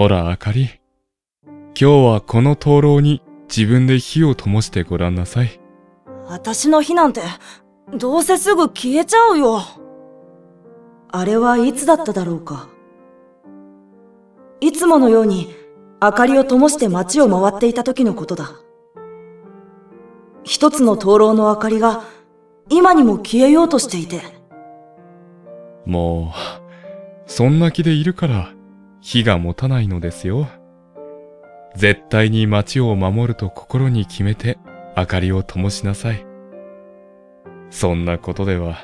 ほら、あかり。今日はこの灯籠に自分で火を灯してごらんなさい。私の火なんて、どうせすぐ消えちゃうよ。あれはいつだっただろうか。いつものように明かりを灯して街を回っていた時のことだ。一つの灯籠の明かりが今にも消えようとしていて。もう、そんな気でいるから火が持たないのですよ。絶対に街を守ると心に決めて明かりを灯しなさい。そんなことでは、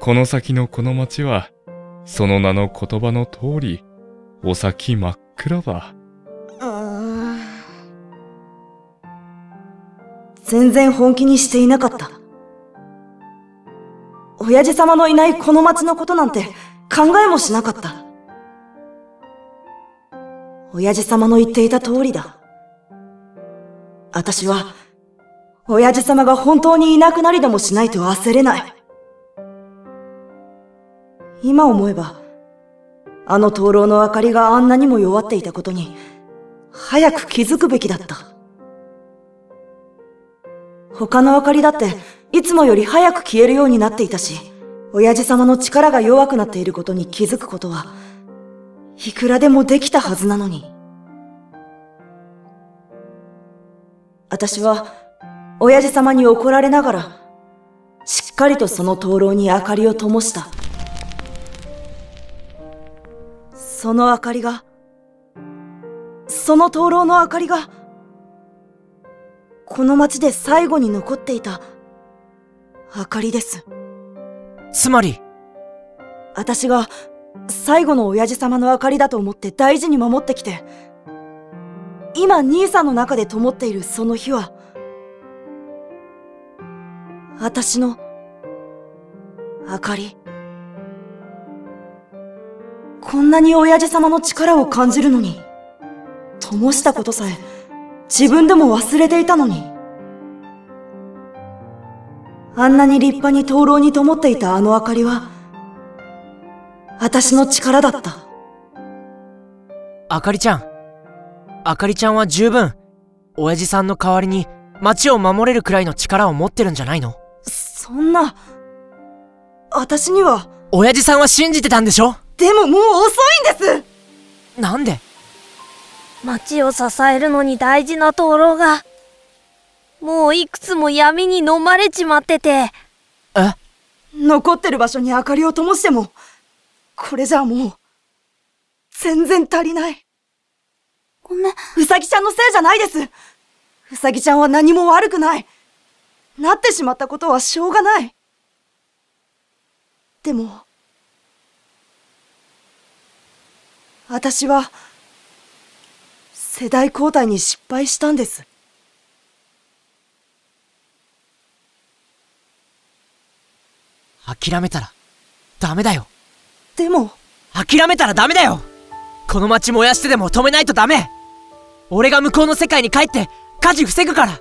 この先のこの街は、その名の言葉の通り、お先真っ暗だ。全然本気にしていなかった。親父様のいないこの町のことなんて考えもしなかった。親父様の言っていた通りだ。私は、親父様が本当にいなくなりでもしないと焦れない。今思えば、あの灯籠の明かりがあんなにも弱っていたことに、早く気づくべきだった。他の明かりだって、いつもより早く消えるようになっていたし、親父様の力が弱くなっていることに気づくことは、いくらでもできたはずなのに。私は、親父様に怒られながら、しっかりとその灯籠に明かりを灯した。その明かりが、その灯籠の明かりが、この町で最後に残っていた、明かりです。つまり、私が、最後の親父様の明かりだと思って大事に守ってきて、今兄さんの中で灯っているその火は、私の、明かり。こんなに親父様の力を感じるのに、灯したことさえ、自分でも忘れていたのに。あんなに立派に灯籠に灯っていたあの明かりは、私の力だった。あかりちゃん。あかりちゃんは十分、親父さんの代わりに街を守れるくらいの力を持ってるんじゃないの？そんな、私には、親父さんは信じてたんでしょ？でももう遅いんです。なんで？街を支えるのに大事な灯籠が、もういくつも闇に飲まれちまってて、え？残ってる場所に明かりを灯しても、これじゃあもう、全然足りない。ごめん。うさぎちゃんのせいじゃないです。うさぎちゃんは何も悪くない。なってしまったことはしょうがない。でも、私は、世代交代に失敗したんです。諦めたら、ダメだよ。でも、諦めたらダメだよ。この街燃やしてでも止めないとダメ。俺が向こうの世界に帰って火事防ぐから。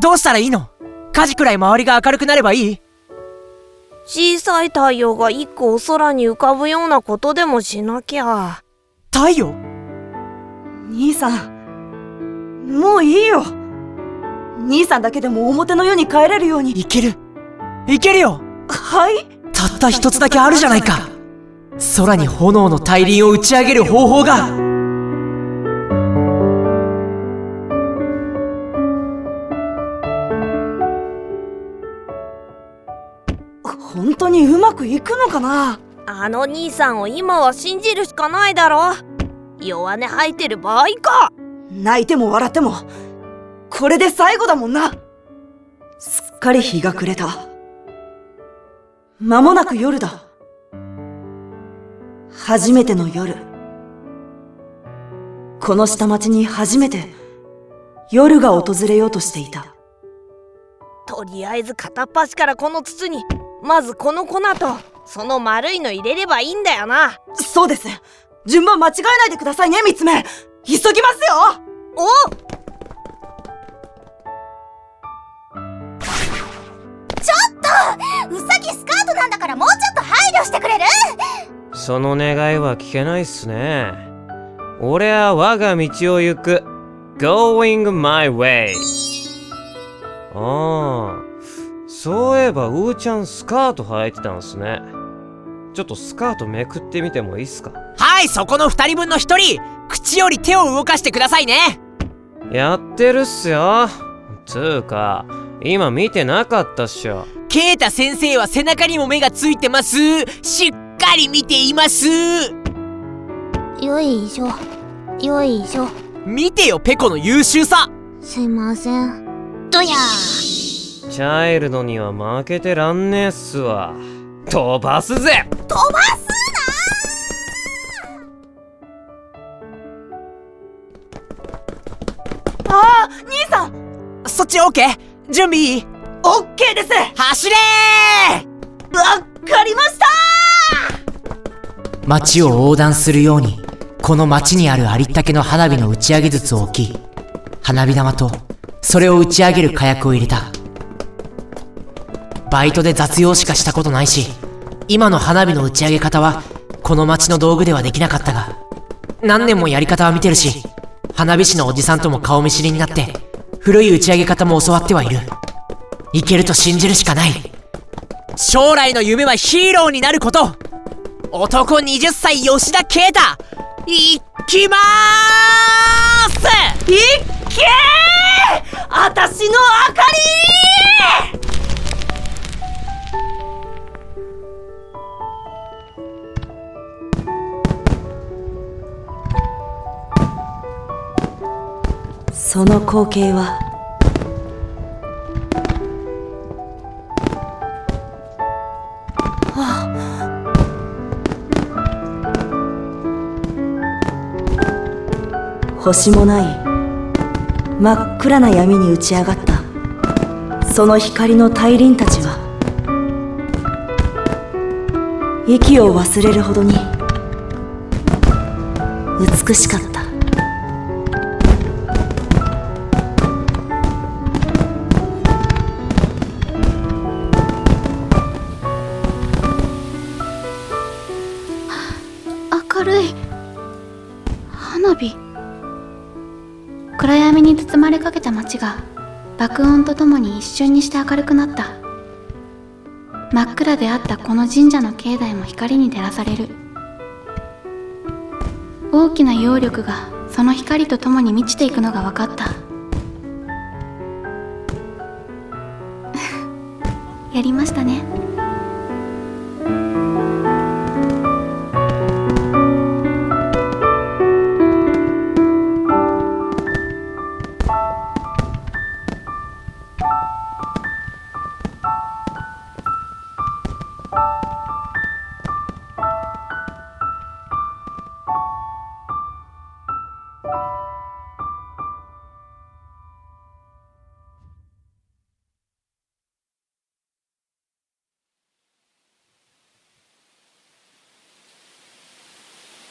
どうしたらいいの？火事くらい周りが明るくなればいい？小さい太陽が一個お空に浮かぶようなことでもしなきゃ。太陽？兄さん、もういいよ。兄さんだけでも表の世に帰れるように。いける。いけるよはい？たった一つだけあるじゃないか空に炎の大輪を打ち上げる方法が本当にうまくいくのかな？あの兄さんを今は信じるしかないだろ。弱音吐いてる場合か。泣いても笑っても、これで最後だもんな。すっかり日が暮れた。間もなく夜だ。初めての夜。この下町に初めて夜が訪れようとしていた。とりあえず片っ端からこの筒に、まずこの粉と、その丸いの入れればいいんだよな。そうです。順番間違えないでくださいね、三つ目。急ぎますよその願いは聞けないっすね。俺は我が道を行く。going my way. ああ、そういえばうーちゃんスカート履いてたんすね。ちょっとスカートめくってみてもいいっすか？はいそこの2人分の1人口より手を動かしてくださいねやってるっすよ。つうか、今見てなかったっしょ。ケイタ先生は背中にも目がついてますしっかり見ています。よいしょ。よいしょ。見てよペコの優秀さ。すいません。どやチャイルドには負けてらんねえっすわ。飛ばすぜ。飛ばすああ兄さん。そっち OK? 準備いい？オッケーです。走れわかりました街を横断するようにこの街にあるありったけの花火の打ち上げ筒を置き花火玉とそれを打ち上げる火薬を入れた。バイトで雑用しかしたことないし今の花火の打ち上げ方はこの街の道具ではできなかったが何年もやり方は見てるし花火師のおじさんとも顔見知りになって古い打ち上げ方も教わってはいる。いけると信じるしかない。将来の夢はヒーローになること。男20歳吉田啓太。いきまーす。いっけー。あたしの明かり。その光景は星もない。真っ暗な闇に打ち上がった。その光の大輪たちは息を忘れるほどに美しかった。包まれかけた街が爆音とともに一瞬にして明るくなった。真っ暗であったこの神社の境内も光に照らされる。大きな揚力がその光とともに満ちていくのが分かった。やりましたね。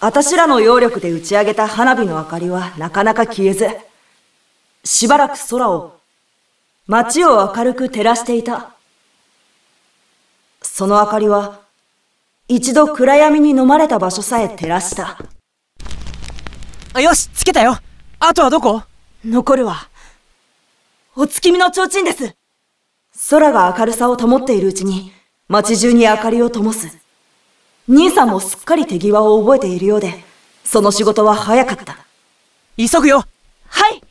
あたしらの揚力で打ち上げた花火の明かりはなかなか消えず、しばらく空を、街を明るく照らしていた。その明かりは、一度暗闇に飲まれた場所さえ照らした。よしつけたよあとはどこ？残るは、お月見の提灯です。空が明るさを灯っているうちに、街中に明かりを灯す。兄さんもすっかり手際を覚えているようで、その仕事は早かった。急ぐよはい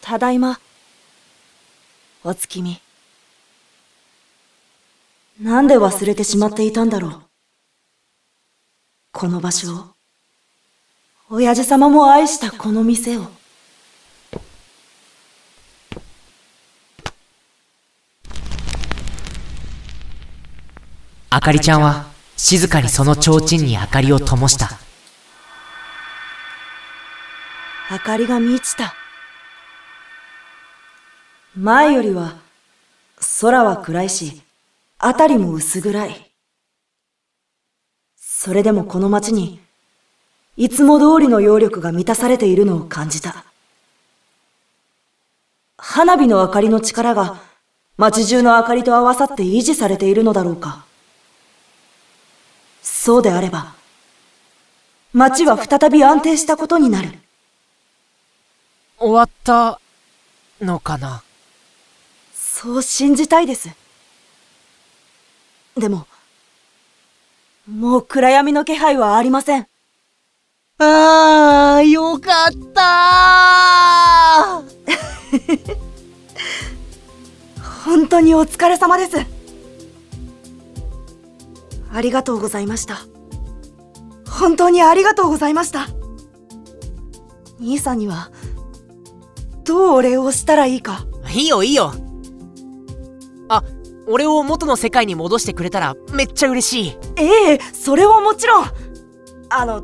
ただいま。お月見。なんで忘れてしまっていたんだろう。この場所を。親父様も愛したこの店を。あかりちゃんは静かにその提灯に明かりを灯した明かりが満ちた。前よりは、空は暗いし、あたりも薄暗い。それでもこの街に、いつも通りの揚力が満たされているのを感じた。花火の明かりの力が街中の明かりと合わさって維持されているのだろうか。そうであれば、街は再び安定したことになる。終わったのかな？そう信じたいです。でも、もう暗闇の気配はありません。あー、よかったー 本当にお疲れ様です。ありがとうございました。本当にありがとうございました。兄さんには、どうお礼をしたらいいか。いいよいいよあ俺を元の世界に戻してくれたらめっちゃ嬉しいええそれはもちろん。あの、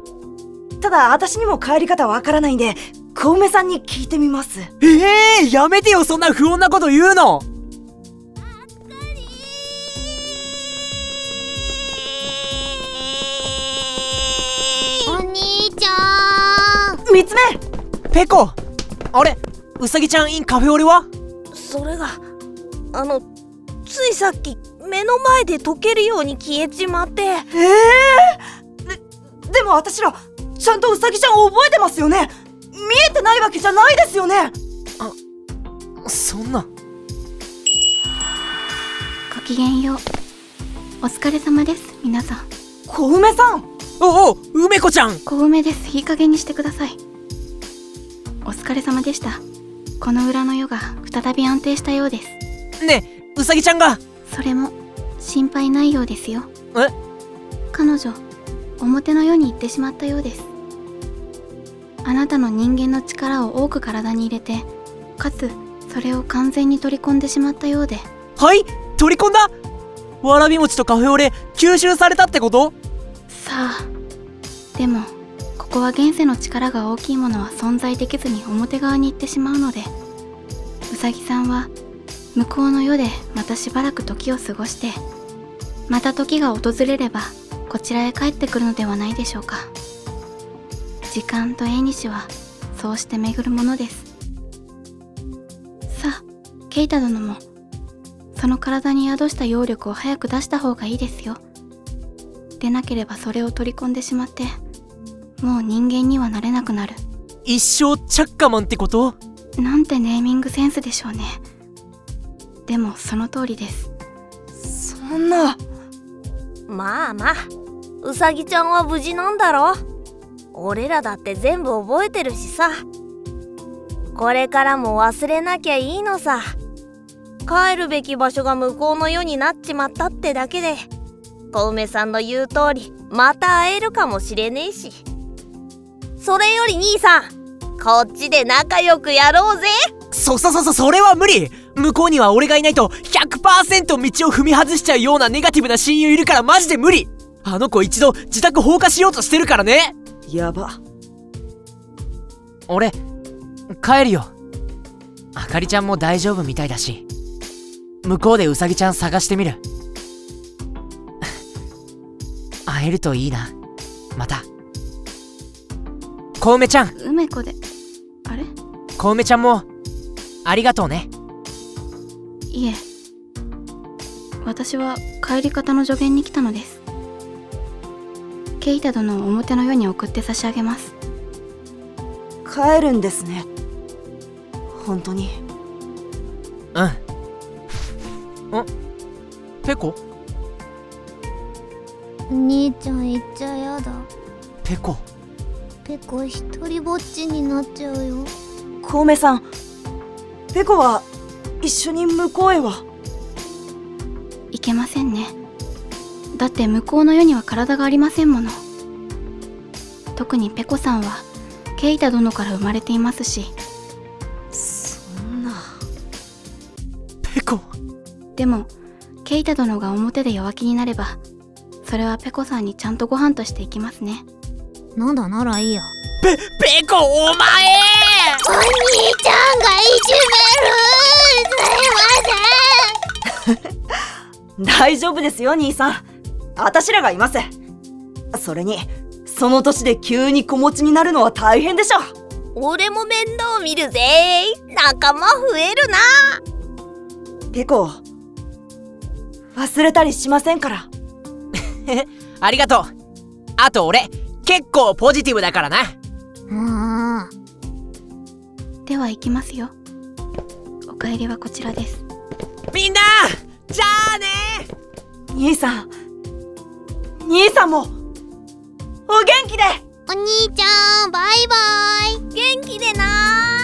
ただ私にも帰り方わからないんで、小梅さんに聞いてみます。ええー、やめてよそんな不穏なこと言うの。お兄ちゃん。三つ目。ペコ。あれうさぎちゃん in カフェオレは？それがあのついさっき目の前で溶けるように消えちまって。ええで、でも私ら、ちゃんとうさぎちゃん覚えてますよね？見えてないわけじゃないですよね？そんな。ごきげんよう。お疲れ様です皆さん。小梅さん。おお梅子ちゃん。小梅です。いい加減にしてください。お疲れ様でした。この裏の世が再び安定したようです。ねえうさぎちゃんが。それも心配ないようですよ。え？彼女表の世に行ってしまったようですあなたの人間の力を多く体に入れてかつそれを完全に取り込んでしまったようで。はい？取り込んだ？わらび餅とカフェオレ吸収されたってこと？さあでもここは現世の力が大きいものは存在できずに表側に行ってしまうのでうさぎさんは向こうの世でまたしばらく時を過ごしてまた時が訪れればこちらへ帰ってくるのではないでしょうか時間と縁日はそうして巡るものです。さあケイタ殿もその体に宿した揚力を早く出した方がいいですよ。でなければそれを取り込んでしまってもう人間にはなれなくなる。一生チャッカマンってこと？なんてネーミングセンスでしょうね。でもその通りです。そんな、まあまあうさぎちゃんは無事なんだろ俺らだって全部覚えてるしさ。これからも忘れなきゃいいのさ。帰るべき場所が向こうの世になっちまったってだけで小梅さんの言う通りまた会えるかもしれねえし。それより兄さんこっちで仲良くやろうぜ。そそそそそれは無理。向こうには俺がいないと100%道を踏み外しちゃうようなネガティブな親友いるからマジで無理。あの子一度自宅放火しようとしてるからね。やば。俺帰るよ。あかりちゃんも大丈夫みたいだし。向こうでうさぎちゃん探してみる。会えるといいな。また。小梅ちゃん。梅子で。あれ？小梅ちゃんもありがとうね。いえ。私は帰り方の助言に来たのですケイタ殿を表の世に送って差し上げます。帰るんですね。本当に。うん。んペコ？兄ちゃん行っちゃやだ。ペコ？ペコ一人ぼっちになっちゃうよ。小梅さん、ペコは一緒に向こうへは。いけませんねだって向こうの世には体がありませんもの。特にペコさんはケイタ殿から生まれていますし。そんな。ペコ？でもケイタ殿が表で弱気になればそれはペコさんにちゃんとご飯としていきますね。なんだならいいや。ペペコお前！お兄ちゃんがいじめる！すいません。大丈夫ですよ、兄さん。私らがいます。それに、そその年で急に子持ちになるのは大変でしょ俺も面倒見るぜ仲間増えるな。ペコ忘れたりしませんから。ありがとう。あと俺結構ポジティブだからな。うん。では行きますよ。お帰りはこちらです。みんなじゃあね兄さん兄さんも。お元気で。お兄ちゃんバイバイ。元気でな